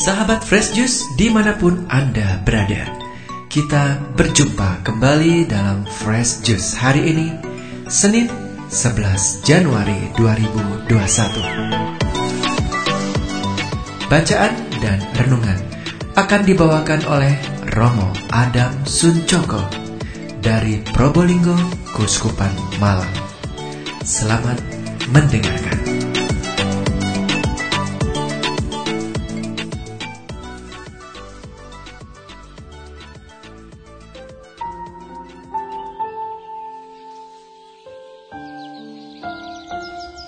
Sahabat Fresh Juice di mana pun Anda berada Kita berjumpa kembali dalam Fresh Juice hari ini Senin 11 Januari 2021 Bacaan dan renungan akan dibawakan oleh Romo Adam Suncoko dari Probolinggo, Kuskupan Malang. Selamat mendengarkan.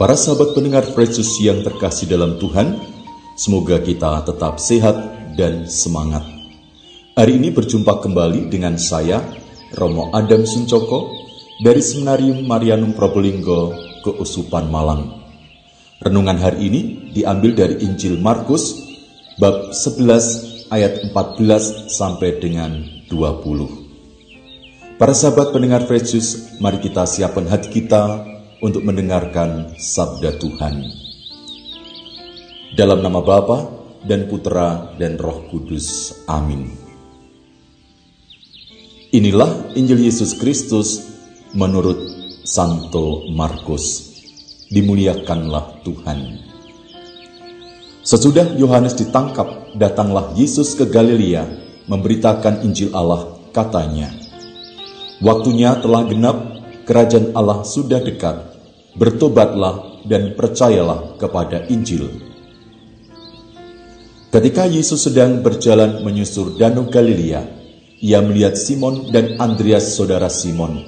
Para sahabat pendengar Fresus yang terkasih dalam Tuhan, semoga kita tetap sehat dan semangat. Hari ini berjumpa kembali dengan saya, Romo Adam Suncoko, dari Seminarium Marianum Probolinggo ke Usupan Malang. Renungan hari ini diambil dari Injil Markus, bab 11 ayat 14 sampai dengan 20. Para sahabat pendengar Fresus, mari kita siapkan hati kita untuk mendengarkan sabda Tuhan. Dalam nama Bapa dan Putra dan Roh Kudus. Amin. Inilah Injil Yesus Kristus menurut Santo Markus. Dimuliakanlah Tuhan. Sesudah Yohanes ditangkap, datanglah Yesus ke Galilea memberitakan Injil Allah, katanya, Waktunya telah genap, kerajaan Allah sudah dekat bertobatlah dan percayalah kepada Injil. Ketika Yesus sedang berjalan menyusur Danau Galilea, ia melihat Simon dan Andreas saudara Simon.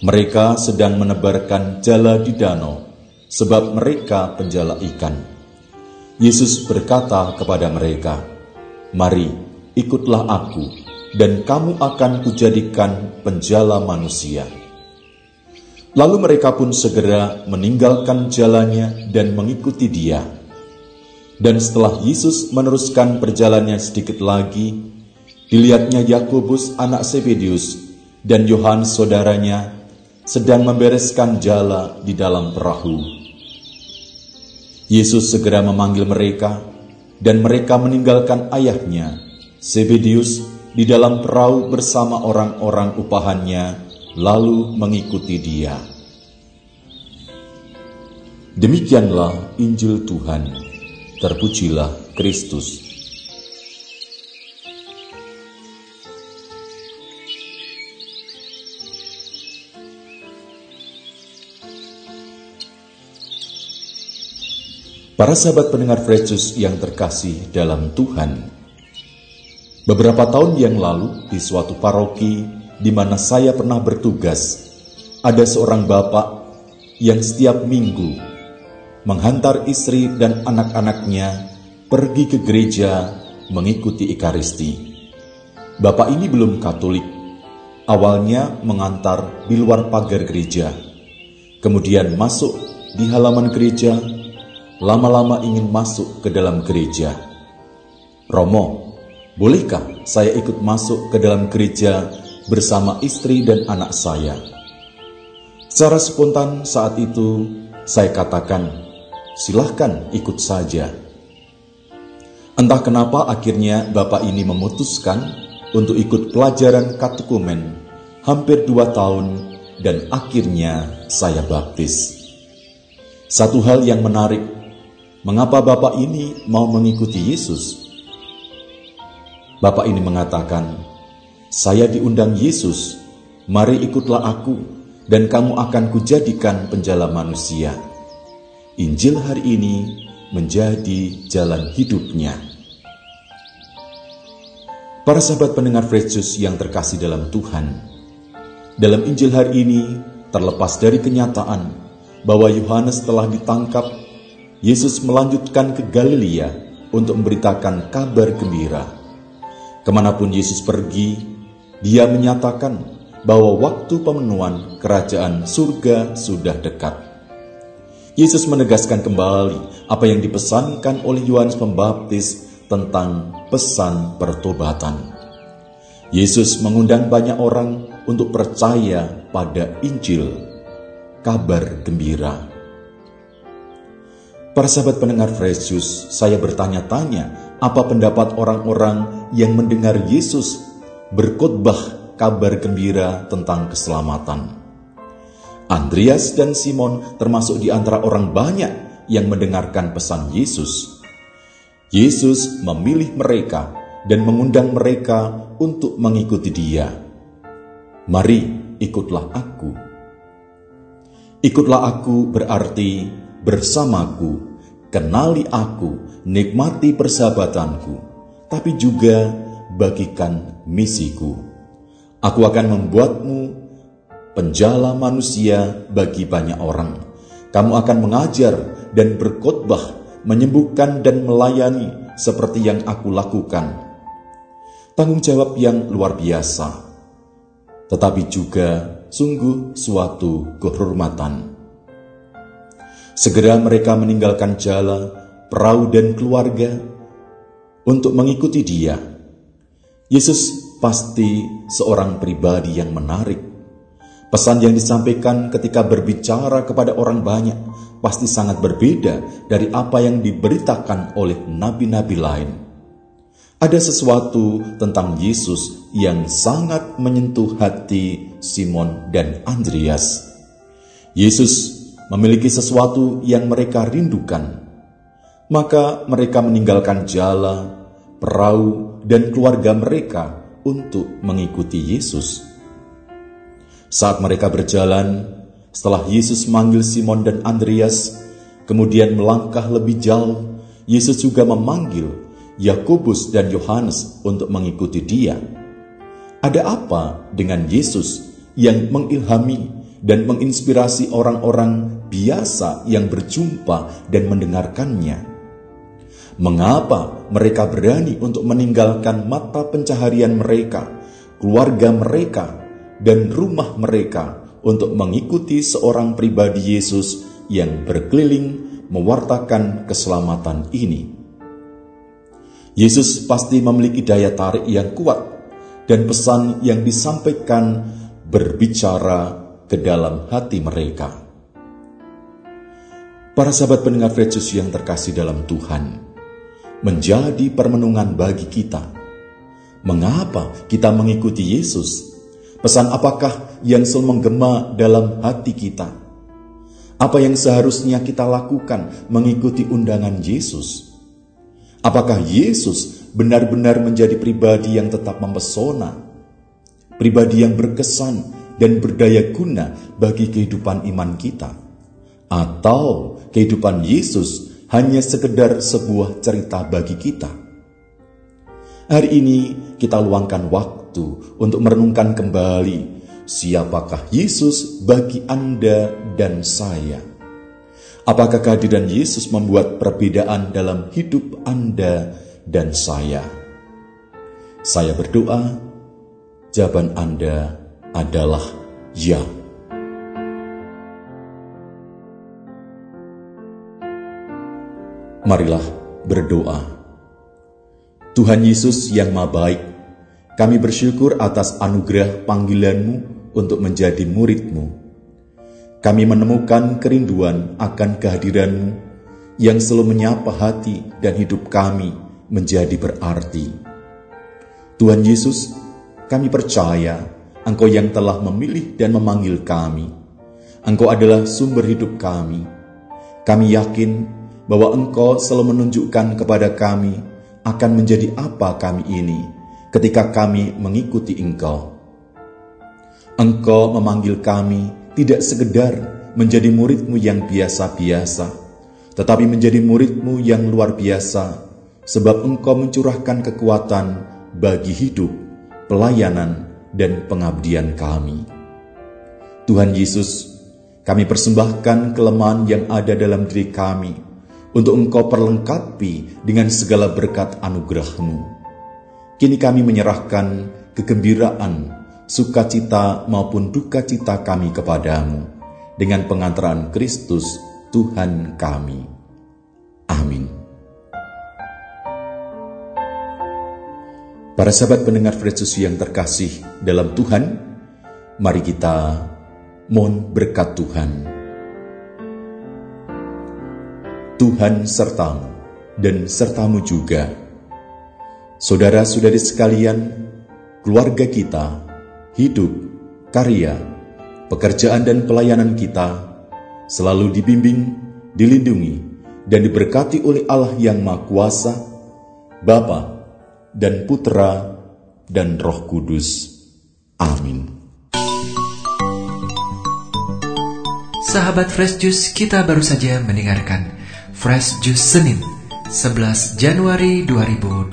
Mereka sedang menebarkan jala di danau, sebab mereka penjala ikan. Yesus berkata kepada mereka, Mari, ikutlah aku, dan kamu akan kujadikan penjala manusia.' Lalu mereka pun segera meninggalkan jalannya dan mengikuti dia. Dan setelah Yesus meneruskan perjalanannya sedikit lagi, dilihatnya Yakobus anak Sebedius dan Yohanes saudaranya sedang membereskan jala di dalam perahu. Yesus segera memanggil mereka, dan mereka meninggalkan ayahnya, Sebedius, di dalam perahu bersama orang-orang upahannya lalu mengikuti dia. Demikianlah Injil Tuhan. Terpujilah Kristus. Para sahabat pendengar Fresus yang terkasih dalam Tuhan, beberapa tahun yang lalu di suatu paroki di mana saya pernah bertugas, ada seorang bapak yang setiap minggu menghantar istri dan anak-anaknya pergi ke gereja mengikuti Ekaristi. Bapak ini belum Katolik. Awalnya mengantar di luar pagar gereja, kemudian masuk di halaman gereja, lama-lama ingin masuk ke dalam gereja. Romo, bolehkah saya ikut masuk ke dalam gereja bersama istri dan anak saya. Secara spontan saat itu saya katakan, silahkan ikut saja. Entah kenapa akhirnya Bapak ini memutuskan untuk ikut pelajaran katekumen hampir dua tahun dan akhirnya saya baptis. Satu hal yang menarik, mengapa Bapak ini mau mengikuti Yesus? Bapak ini mengatakan, saya diundang Yesus, mari ikutlah aku, dan kamu akan kujadikan penjala manusia. Injil hari ini menjadi jalan hidupnya. Para sahabat pendengar Fresus yang terkasih dalam Tuhan, dalam Injil hari ini terlepas dari kenyataan bahwa Yohanes telah ditangkap, Yesus melanjutkan ke Galilea untuk memberitakan kabar gembira. Ke mana pun Yesus pergi, dia menyatakan bahwa waktu pemenuhan kerajaan surga sudah dekat. Yesus menegaskan kembali apa yang dipesankan oleh Yohanes Pembaptis tentang pesan pertobatan. Yesus mengundang banyak orang untuk percaya pada Injil, kabar gembira. Para sahabat pendengar Fresius, saya bertanya-tanya, apa pendapat orang-orang yang mendengar Yesus berkhotbah kabar gembira tentang keselamatan. Andreas dan Simon termasuk di antara orang banyak yang mendengarkan pesan Yesus. Yesus memilih mereka dan mengundang mereka untuk mengikuti Dia. Mari, ikutlah Aku. Ikutlah Aku berarti bersamaku, kenali Aku, nikmati persahabatanku, tapi juga bagikan misiku. Aku akan membuatmu penjala manusia bagi banyak orang. Kamu akan mengajar dan berkhotbah, menyembuhkan dan melayani seperti yang aku lakukan. Tanggung jawab yang luar biasa, tetapi juga sungguh suatu kehormatan. Segera mereka meninggalkan jala, perahu dan keluarga untuk mengikuti dia. Yesus pasti seorang pribadi yang menarik Pesan yang disampaikan ketika berbicara kepada orang banyak pasti sangat berbeda dari apa yang diberitakan oleh nabi-nabi lain. Ada sesuatu tentang Yesus yang sangat menyentuh hati Simon dan Andreas. Yesus memiliki sesuatu yang mereka rindukan. Maka mereka meninggalkan jala, perahu, dan keluarga mereka untuk mengikuti Yesus. Saat mereka berjalan, setelah Yesus manggil Simon dan Andreas, kemudian melangkah lebih jauh, Yesus juga memanggil Yakobus dan Yohanes untuk mengikuti Dia. Ada apa dengan Yesus yang mengilhami dan menginspirasi orang-orang biasa yang berjumpa dan mendengarkannya? Mengapa mereka berani untuk meninggalkan mata pencaharian mereka, keluarga mereka, dan rumah mereka untuk mengikuti seorang pribadi Yesus yang berkeliling mewartakan keselamatan ini. Yesus pasti memiliki daya tarik yang kuat dan pesan yang disampaikan berbicara ke dalam hati mereka. Para sahabat pendengar Yesus yang terkasih dalam Tuhan, menjadi permenungan bagi kita. Mengapa kita mengikuti Yesus Pesan apakah yang selalu menggema dalam hati kita? Apa yang seharusnya kita lakukan mengikuti undangan Yesus? Apakah Yesus benar-benar menjadi pribadi yang tetap mempesona? Pribadi yang berkesan dan berdaya guna bagi kehidupan iman kita? Atau kehidupan Yesus hanya sekedar sebuah cerita bagi kita? Hari ini kita luangkan waktu untuk merenungkan kembali siapakah Yesus bagi Anda dan saya. Apakah kehadiran Yesus membuat perbedaan dalam hidup Anda dan saya? Saya berdoa, jawaban Anda adalah ya. Marilah berdoa. Tuhan Yesus yang Maha Baik, kami bersyukur atas anugerah panggilanmu untuk menjadi muridmu. Kami menemukan kerinduan akan kehadiranmu yang selalu menyapa hati dan hidup kami menjadi berarti. Tuhan Yesus, kami percaya Engkau yang telah memilih dan memanggil kami. Engkau adalah sumber hidup kami. Kami yakin bahwa Engkau selalu menunjukkan kepada kami akan menjadi apa kami ini ketika kami mengikuti Engkau. Engkau memanggil kami tidak sekedar menjadi muridmu yang biasa-biasa, tetapi menjadi muridmu yang luar biasa, sebab Engkau mencurahkan kekuatan bagi hidup, pelayanan, dan pengabdian kami. Tuhan Yesus, kami persembahkan kelemahan yang ada dalam diri kami, untuk Engkau perlengkapi dengan segala berkat anugerah-Mu Kini kami menyerahkan kegembiraan, sukacita maupun duka cita kami kepadamu dengan pengantaran Kristus Tuhan kami. Amin. Para sahabat pendengar Yesus yang terkasih dalam Tuhan, mari kita mohon berkat Tuhan. Tuhan sertamu dan sertamu juga Saudara-saudari sekalian, keluarga kita, hidup, karya, pekerjaan dan pelayanan kita selalu dibimbing, dilindungi, dan diberkati oleh Allah yang Maha Kuasa, Bapa dan Putra dan Roh Kudus. Amin. Sahabat Fresh Juice, kita baru saja mendengarkan Fresh Juice Senin 11 Januari 2021.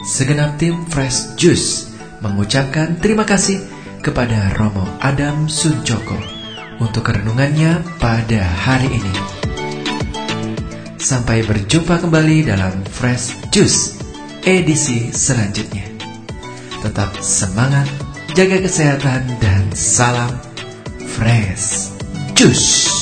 Segenap tim Fresh Juice mengucapkan terima kasih kepada Romo Adam Suncoko untuk renungannya pada hari ini. Sampai berjumpa kembali dalam Fresh Juice edisi selanjutnya. Tetap semangat, jaga kesehatan, dan salam fresh juice.